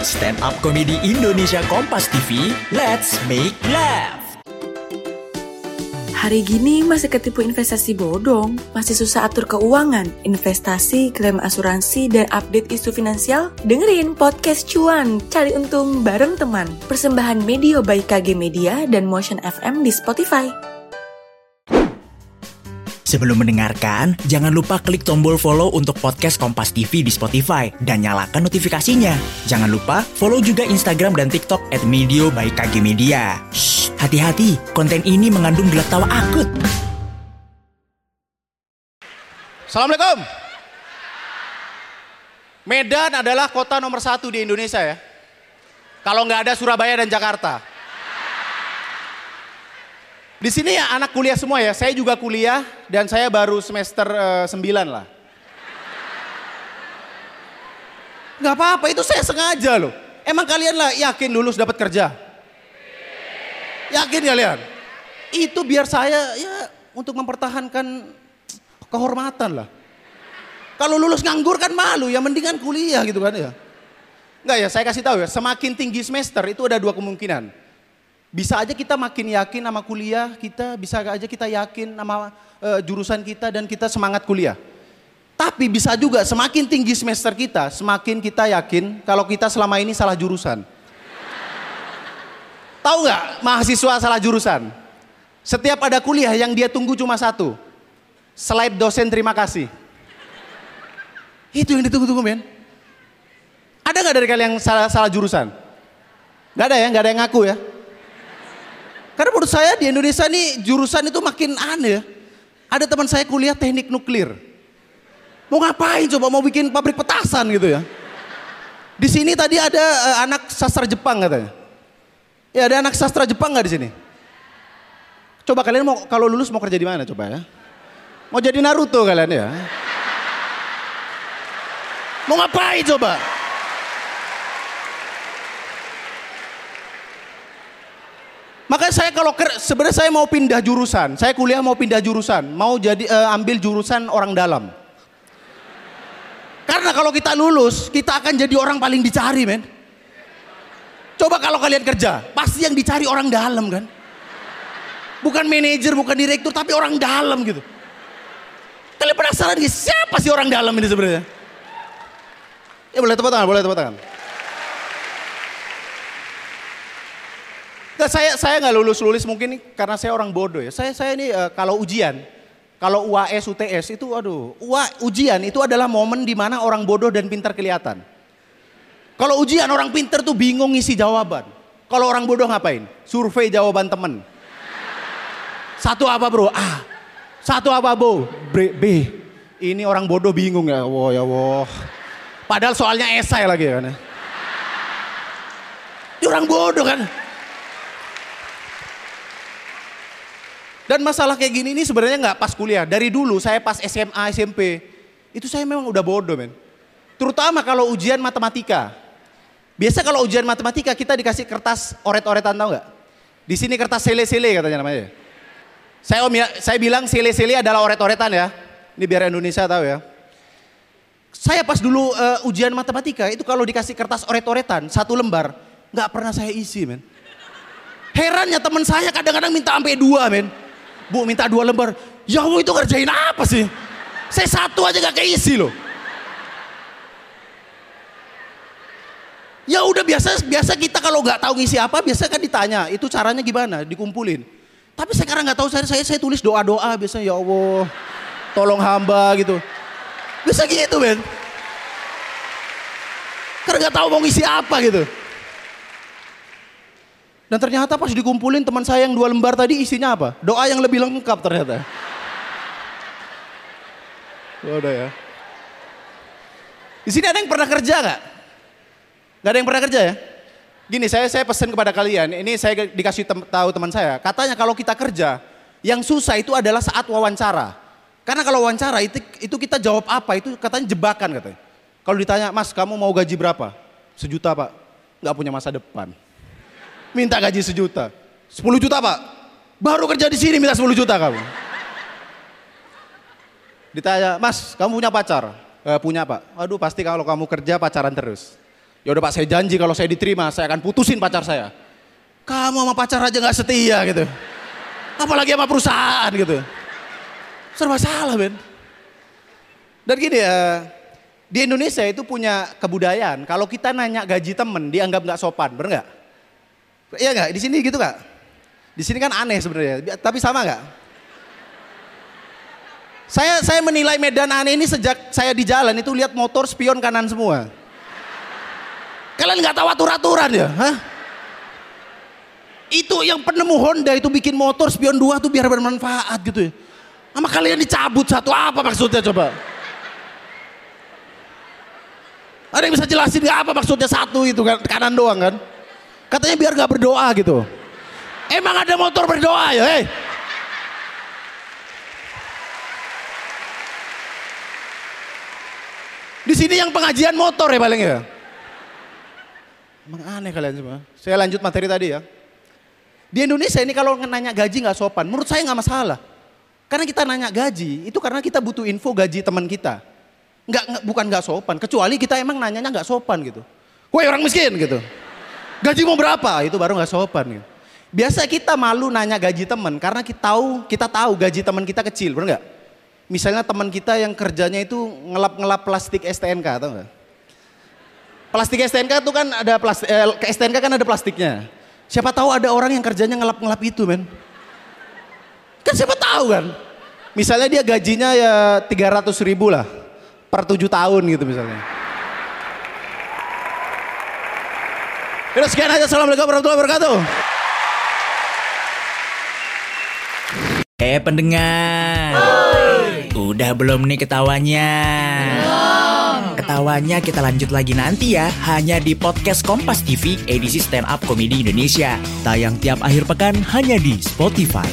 Stand up komedi Indonesia Kompas TV, let's make laugh. Hari gini masih ketipu investasi bodong, masih susah atur keuangan, investasi, klaim asuransi, dan update isu finansial? Dengerin podcast cuan, cari untung bareng teman. Persembahan Media by KG Media dan Motion FM di Spotify. Sebelum mendengarkan, jangan lupa klik tombol follow untuk podcast Kompas TV di Spotify dan nyalakan notifikasinya. Jangan lupa follow juga Instagram dan TikTok at Medio by KG Media. Hati-hati, konten ini mengandung gelak tawa akut. Assalamualaikum. Medan adalah kota nomor satu di Indonesia ya. Kalau nggak ada Surabaya dan Jakarta. Di sini ya anak kuliah semua ya. Saya juga kuliah dan saya baru semester eh, 9 lah. Nggak apa-apa, itu saya sengaja loh. Emang kalian lah yakin lulus dapat kerja? Yakin kalian? Itu biar saya ya untuk mempertahankan kehormatan lah. Kalau lulus nganggur kan malu ya mendingan kuliah gitu kan ya. Enggak ya, saya kasih tahu ya, semakin tinggi semester itu ada dua kemungkinan. Bisa aja kita makin yakin sama kuliah kita, bisa aja kita yakin sama eh, jurusan kita dan kita semangat kuliah. Tapi bisa juga semakin tinggi semester kita, semakin kita yakin kalau kita selama ini salah jurusan. Tahu nggak mahasiswa salah jurusan? Setiap ada kuliah yang dia tunggu cuma satu. Slide dosen terima kasih. Itu yang ditunggu-tunggu men. Ada nggak dari kalian yang salah, salah jurusan? Gak ada ya, gak ada yang ngaku ya. Karena menurut saya di Indonesia nih jurusan itu makin aneh ya. Ada teman saya kuliah teknik nuklir. Mau ngapain coba mau bikin pabrik petasan gitu ya. Di sini tadi ada eh, anak sastra Jepang katanya. Ya ada anak sastra Jepang nggak di sini? Coba kalian mau kalau lulus mau kerja di mana coba ya? Mau jadi Naruto kalian ya? Mau ngapain coba? Makanya saya kalau sebenarnya saya mau pindah jurusan, saya kuliah mau pindah jurusan, mau jadi eh, ambil jurusan orang dalam. Karena kalau kita lulus, kita akan jadi orang paling dicari, men. Coba kalau kalian kerja, pasti yang dicari orang dalam kan. Bukan manajer, bukan direktur, tapi orang dalam gitu. Kalian penasaran siapa sih orang dalam ini sebenarnya? Ya boleh tepuk tangan, boleh tepuk tangan. Saya saya nggak lulus lulus mungkin karena saya orang bodoh ya. Saya saya ini eh, kalau ujian, kalau UAS UTS itu aduh, UA, ujian itu adalah momen di mana orang bodoh dan pintar kelihatan. Kalau ujian orang pintar tuh bingung ngisi jawaban. Kalau orang bodoh ngapain? Survei jawaban temen. Satu apa bro? A. Satu apa bro? B. B. Ini orang bodoh bingung ya. Wah ya wah. Padahal soalnya esai lagi kan. ya. Ini orang bodoh kan. Dan masalah kayak gini ini sebenarnya nggak pas kuliah. Dari dulu saya pas SMA, SMP, itu saya memang udah bodoh men. Terutama kalau ujian matematika. Biasa kalau ujian matematika kita dikasih kertas oret-oretan tahu nggak? Di sini kertas sele-sele katanya namanya. Saya om ya, saya bilang sele-sele adalah oret-oretan ya. Ini biar Indonesia tahu ya. Saya pas dulu eh, ujian matematika itu kalau dikasih kertas oret-oretan satu lembar nggak pernah saya isi men. Herannya teman saya kadang-kadang minta sampai dua men. Bu minta dua lembar. Ya Allah itu ngerjain apa sih? Saya satu aja gak keisi loh. Ya udah biasa biasa kita kalau nggak tahu ngisi apa biasa kan ditanya itu caranya gimana dikumpulin. Tapi sekarang nggak tahu saya, saya saya tulis doa doa biasanya ya Allah tolong hamba gitu. Bisa gitu men. Karena nggak tahu mau ngisi apa gitu. Dan ternyata pas dikumpulin teman saya yang dua lembar tadi isinya apa? Doa yang lebih lengkap ternyata. Udah ya. Di sini ada yang pernah kerja nggak? Gak ada yang pernah kerja ya? Gini, saya saya pesan kepada kalian. Ini saya dikasih tem tahu teman saya. Katanya kalau kita kerja, yang susah itu adalah saat wawancara. Karena kalau wawancara itu itu kita jawab apa itu katanya jebakan katanya. Kalau ditanya, Mas kamu mau gaji berapa? Sejuta pak. Gak punya masa depan. Minta gaji sejuta. 10 juta pak. Baru kerja di sini minta 10 juta kamu. Ditanya, Mas kamu punya pacar? "Eh, punya pak. Aduh pasti kalau kamu kerja pacaran terus. Ya udah Pak, saya janji kalau saya diterima, saya akan putusin pacar saya. Kamu sama pacar aja nggak setia gitu. Apalagi sama perusahaan gitu. Serba salah, Ben. Dan gini ya, di Indonesia itu punya kebudayaan. Kalau kita nanya gaji temen, dianggap nggak sopan, bener nggak? Iya nggak? Di sini gitu nggak? Di sini kan aneh sebenarnya, tapi sama nggak? Saya saya menilai Medan aneh ini sejak saya di jalan itu lihat motor spion kanan semua. Kalian nggak tahu aturan-aturan ya? Hah? Itu yang penemu Honda itu bikin motor spion dua tuh biar bermanfaat gitu ya. Sama kalian dicabut satu apa maksudnya coba? Ada yang bisa jelasin nggak apa maksudnya satu itu kan kanan doang kan? Katanya biar nggak berdoa gitu. Emang ada motor berdoa ya? Hey. Di sini yang pengajian motor ya paling ya. Emang aneh kalian semua. Saya lanjut materi tadi ya. Di Indonesia ini kalau nanya gaji nggak sopan, menurut saya nggak masalah. Karena kita nanya gaji, itu karena kita butuh info gaji teman kita. Nggak bukan nggak sopan, kecuali kita emang nanyanya nggak sopan gitu. Woi orang miskin gitu. Gaji mau berapa? Itu baru nggak sopan gitu. Biasa kita malu nanya gaji teman karena kita tahu kita tahu gaji teman kita kecil, benar nggak? Misalnya teman kita yang kerjanya itu ngelap-ngelap plastik STNK, tahu nggak? Plastik STNK itu kan ada plastik, eh, STNK kan ada plastiknya. Siapa tahu ada orang yang kerjanya ngelap-ngelap itu, men. Kan siapa tahu kan? Misalnya dia gajinya ya 300 ribu lah per 7 tahun gitu misalnya. Yaudah sekian aja. Assalamualaikum warahmatullahi wabarakatuh. Eh pendengar, udah belum nih ketawanya? Ketawanya kita lanjut lagi nanti ya, hanya di podcast Kompas TV edisi Stand Up Komedi Indonesia. Tayang tiap akhir pekan hanya di Spotify.